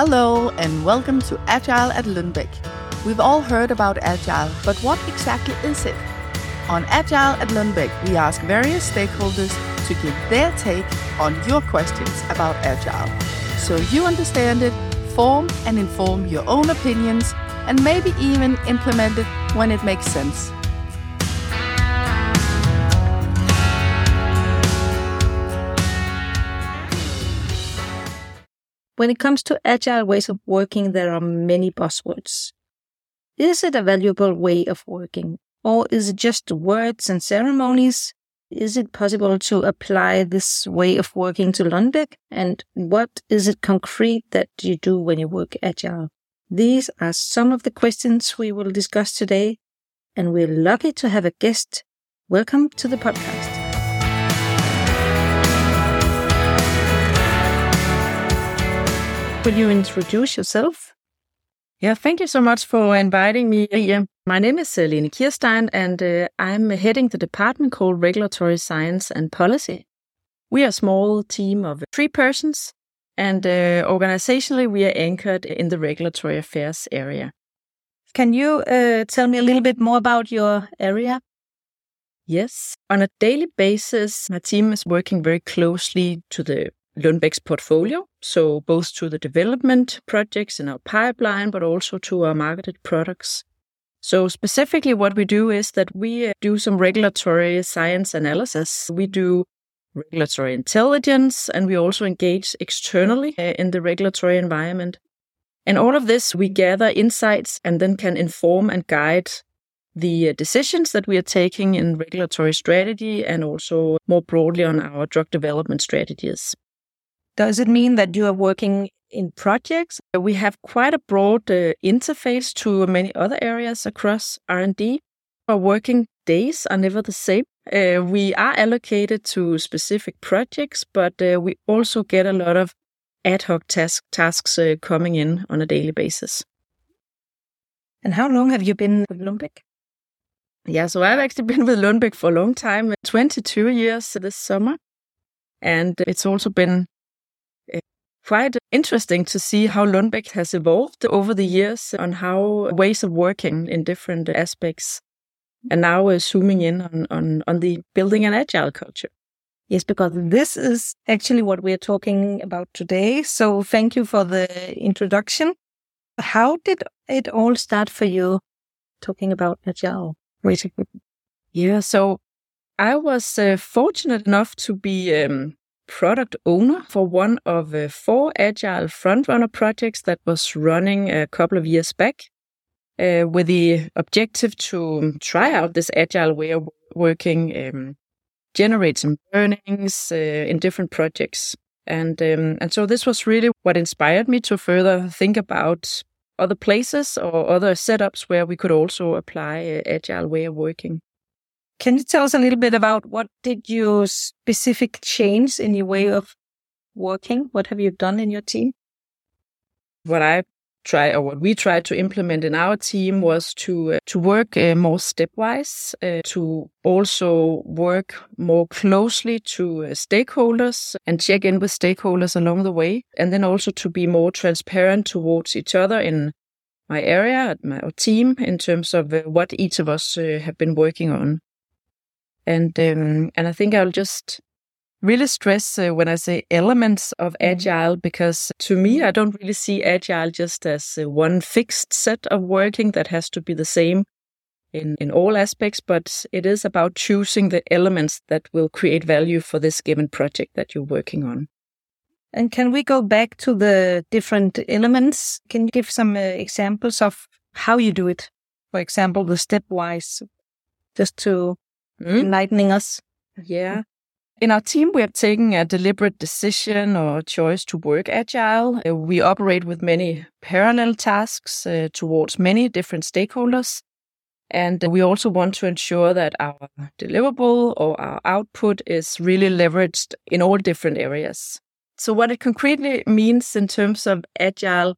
Hello, and welcome to Agile at Lundbeck. We've all heard about Agile, but what exactly is it? On Agile at Lundbeck, we ask various stakeholders to give their take on your questions about Agile. So you understand it, form and inform your own opinions, and maybe even implement it when it makes sense. When it comes to agile ways of working, there are many buzzwords. Is it a valuable way of working? Or is it just words and ceremonies? Is it possible to apply this way of working to Lundbeck? And what is it concrete that you do when you work agile? These are some of the questions we will discuss today, and we're lucky to have a guest. Welcome to the podcast. Will you introduce yourself? Yeah, thank you so much for inviting me here. My name is uh, Lene Kirstein, and uh, I'm heading the department called Regulatory Science and Policy. We are a small team of three persons, and uh, organizationally, we are anchored in the regulatory affairs area. Can you uh, tell me a little bit more about your area? Yes. On a daily basis, my team is working very closely to the Lundbeck's portfolio, so both to the development projects in our pipeline, but also to our marketed products. So specifically what we do is that we uh, do some regulatory science analysis. We do regulatory intelligence and we also engage externally uh, in the regulatory environment. And all of this, we gather insights and then can inform and guide the uh, decisions that we are taking in regulatory strategy and also more broadly on our drug development strategies. Does it mean that you are working in projects? We have quite a broad uh, interface to many other areas across R&D. Our working days are never the same. Uh, we are allocated to specific projects, but uh, we also get a lot of ad hoc task, tasks uh, coming in on a daily basis. And how long have you been with Lundbeck? Yeah, so I've actually been with Lundbeck for a long time, 22 years this summer. And it's also been quite interesting to see how Lundbeck has evolved over the years on how ways of working in different aspects. And now we're zooming in on, on, on the building an agile culture. Yes, because this is actually what we're talking about today. So thank you for the introduction. How did it all start for you talking about agile? Yeah, so I was uh, fortunate enough to be um, product owner for one of uh, four agile frontrunner projects that was running a couple of years back uh, with the objective to try out this agile way of working, um, generate some learnings uh, in different projects. And, um, and so this was really what inspired me to further think about other places or other setups where we could also apply agile way of working. Can you tell us a little bit about what did you specific change in your way of working? What have you done in your team? What I try or what we tried to implement in our team was to uh, to work uh, more stepwise, uh, to also work more closely to uh, stakeholders and check in with stakeholders along the way, and then also to be more transparent towards each other in my area, my team, in terms of uh, what each of us uh, have been working on. And um, and I think I'll just really stress uh, when I say elements of mm-hmm. agile because to me I don't really see agile just as uh, one fixed set of working that has to be the same in in all aspects but it is about choosing the elements that will create value for this given project that you're working on. And can we go back to the different elements? Can you give some uh, examples of how you do it? For example, the stepwise just to mm. enlightening us. Yeah. In our team, we have taken a deliberate decision or choice to work agile. Uh, we operate with many parallel tasks uh, towards many different stakeholders. And we also want to ensure that our deliverable or our output is really leveraged in all different areas. So, what it concretely means in terms of agile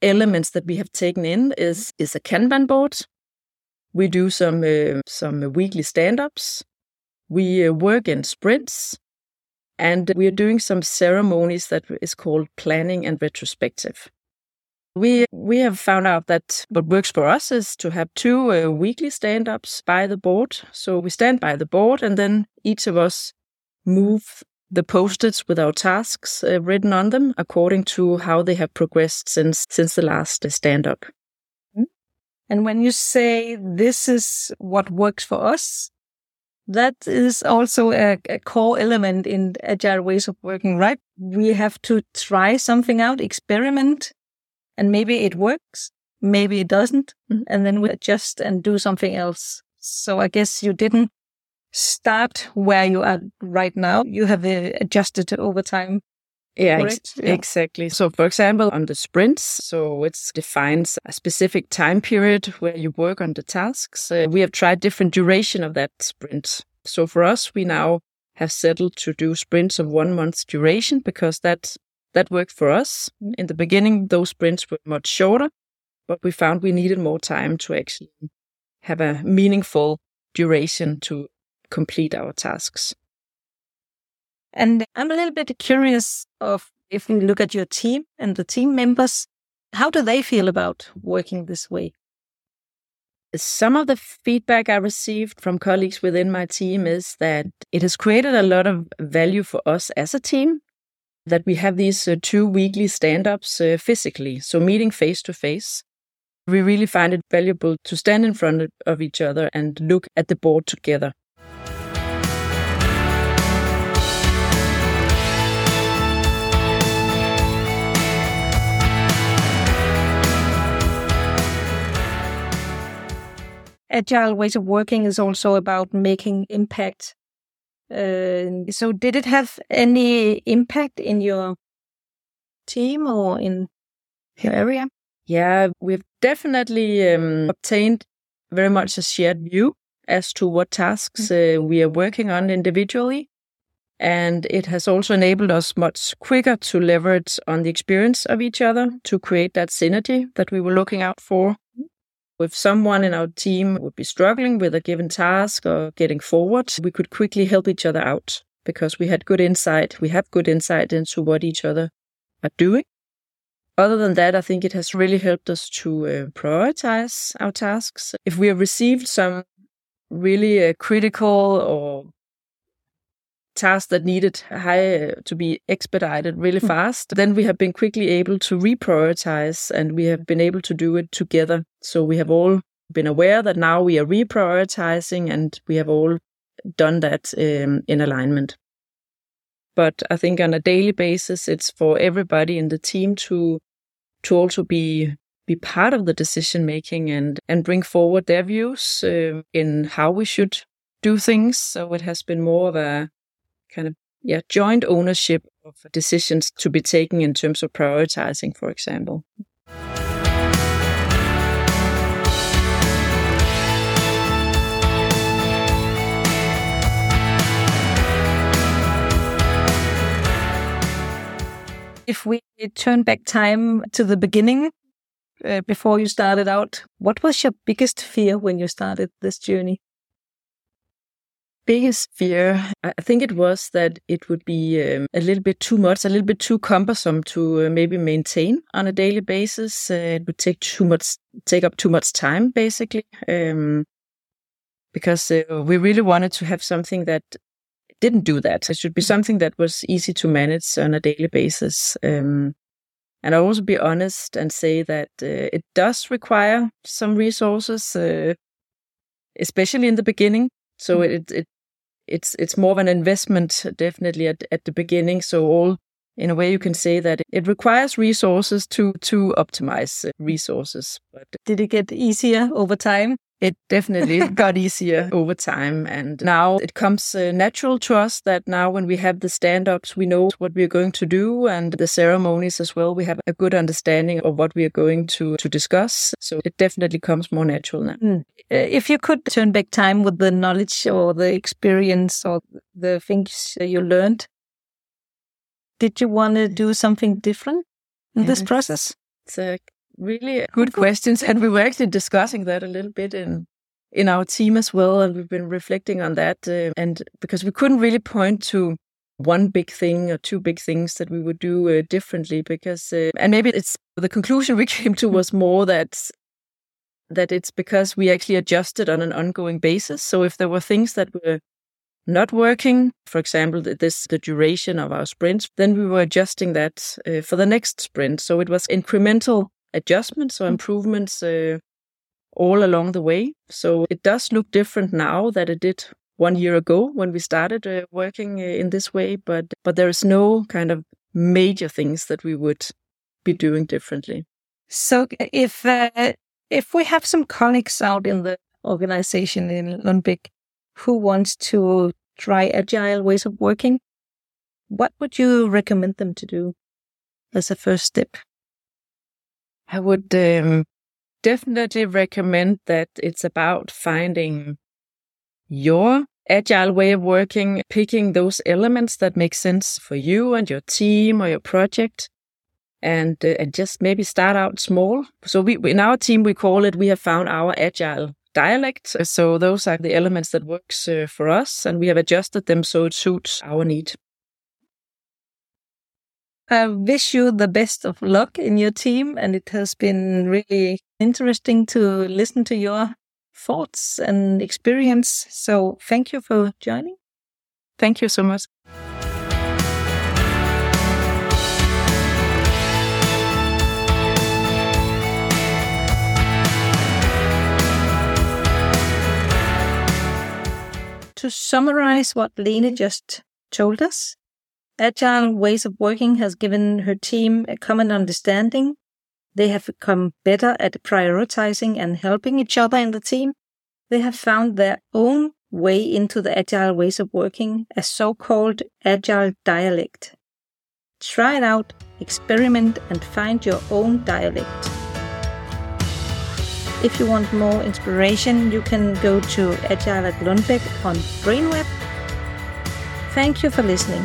elements that we have taken in is, is a Kanban board, we do some uh, some weekly stand-ups. We uh, work in sprints, and we are doing some ceremonies that is called planning and retrospective. We we have found out that what works for us is to have two uh, weekly stand-ups by the board. So we stand by the board, and then each of us move the post-its with our tasks uh, written on them according to how they have progressed since since the last uh, stand-up. And when you say this is what works for us, that is also a, a, core element in agile ways of working, right? We have to try something out, experiment, and maybe it works, maybe it doesn't, mm-hmm. and then we adjust and do something else. So I guess you didn't start where you are right now. You have uh, adjusted over time. Yeah, ex- yeah, exactly. So, for example, on the sprints, so it defines a specific time period where you work on the tasks. Uh, we have tried different duration of that sprint. So, for us, we now have settled to do sprints of one month duration because that that worked for us. In the beginning, those sprints were much shorter, but we found we needed more time to actually have a meaningful duration to complete our tasks. And I'm a little bit curious of if we look at your team and the team members, how do they feel about working this way? Some of the feedback I received from colleagues within my team is that it has created a lot of value for us as a team that we have these uh, two weekly stand ups uh, physically, so meeting face to face. We really find it valuable to stand in front of each other and look at the board together. Agile ways of working is also about making impact uh, so, did it have any impact in your team or in your area? Yeah, we've definitely um, obtained very much a shared view as to what tasks mm. uh, we are working on individually. And it has also enabled us much quicker to leverage on the experience of each other to create that synergy that we were looking out for if someone in our team would be struggling with a given task or getting forward, we could quickly help each other out because we had good insight. We have good insight into what each other are doing. Other than that, I think it has really helped us to uh, prioritize our tasks. If we have received some really uh, critical or tasks that needed high to be expedited really hmm. fast, then we have been quickly able to reprioritize and we have been able to do it together. So we have all been aware that now we are reprioritizing and we have all done that um, in alignment. But I think on a daily basis, it's for everybody in the team to to also be be part of the decision making and and bring forward their views uh, in how we should do things. So it has been more of a kind of yeah joint ownership of decisions to be taken in terms of prioritizing, for example. If we turn back time to the beginning, uh, before you started out, what was your biggest fear when you started this journey? Biggest fear, I think it was that it would be um, a little bit too much, a little bit too cumbersome to uh, maybe maintain on a daily basis. Uh, it would take too much, take up too much time, basically, um, because uh, we really wanted to have something that didn't do that. It should be something that was easy to manage on a daily basis. Um, and I'll also be honest and say that uh, it does require some resources, uh, especially in the beginning. So mm. it, it it's it's more of an investment definitely at, at the beginning. So all in a way you can say that it requires resources to to optimize resources. But did it get easier over time? It definitely got easier over time. And now it comes uh, natural to us that now when we have the stand ups, we know what we're going to do and the ceremonies as well. We have a good understanding of what we are going to, to discuss. So it definitely comes more natural now. Mm. If you could turn back time with the knowledge or the experience or the things you learned, did you want to do something different in this process? It's a really good questions. And we were actually discussing that a little bit in in our team as well. And we've been reflecting on that. Uh, and because we couldn't really point to one big thing or two big things that we would do uh, differently because uh, and maybe it's the conclusion we came to was more that that it's because we actually adjusted on an ongoing basis so if there were things that were not working for example this the duration of our sprints then we were adjusting that uh, for the next sprint so it was incremental adjustments or mm. improvements uh, all along the way so it does look different now that it did one year ago when we started uh, working uh, in this way, but but there is no kind of major things that we would be doing differently. So if uh, if we have some colleagues out in the organization in Lundbeck who wants to try agile ways of working, what would you recommend them to do as a first step? I would um, definitely recommend that it's about finding your agile way of working, picking those elements that make sense for you and your team or your project. And, uh, and just maybe start out small. So we, in our team, we call it, we have found our agile dialect. So those are the elements that works uh, for us and we have adjusted them so it suits our need. I wish you the best of luck in your team and it has been really interesting to listen to your thoughts and experience. So thank you for joining. Thank you so much. To summarize what Lene just told us, Agile ways of working has given her team a common understanding they have become better at prioritizing and helping each other in the team. They have found their own way into the agile ways of working, a so-called agile dialect. Try it out, experiment and find your own dialect. If you want more inspiration, you can go to Agile at Lundbeck on Brainweb. Thank you for listening.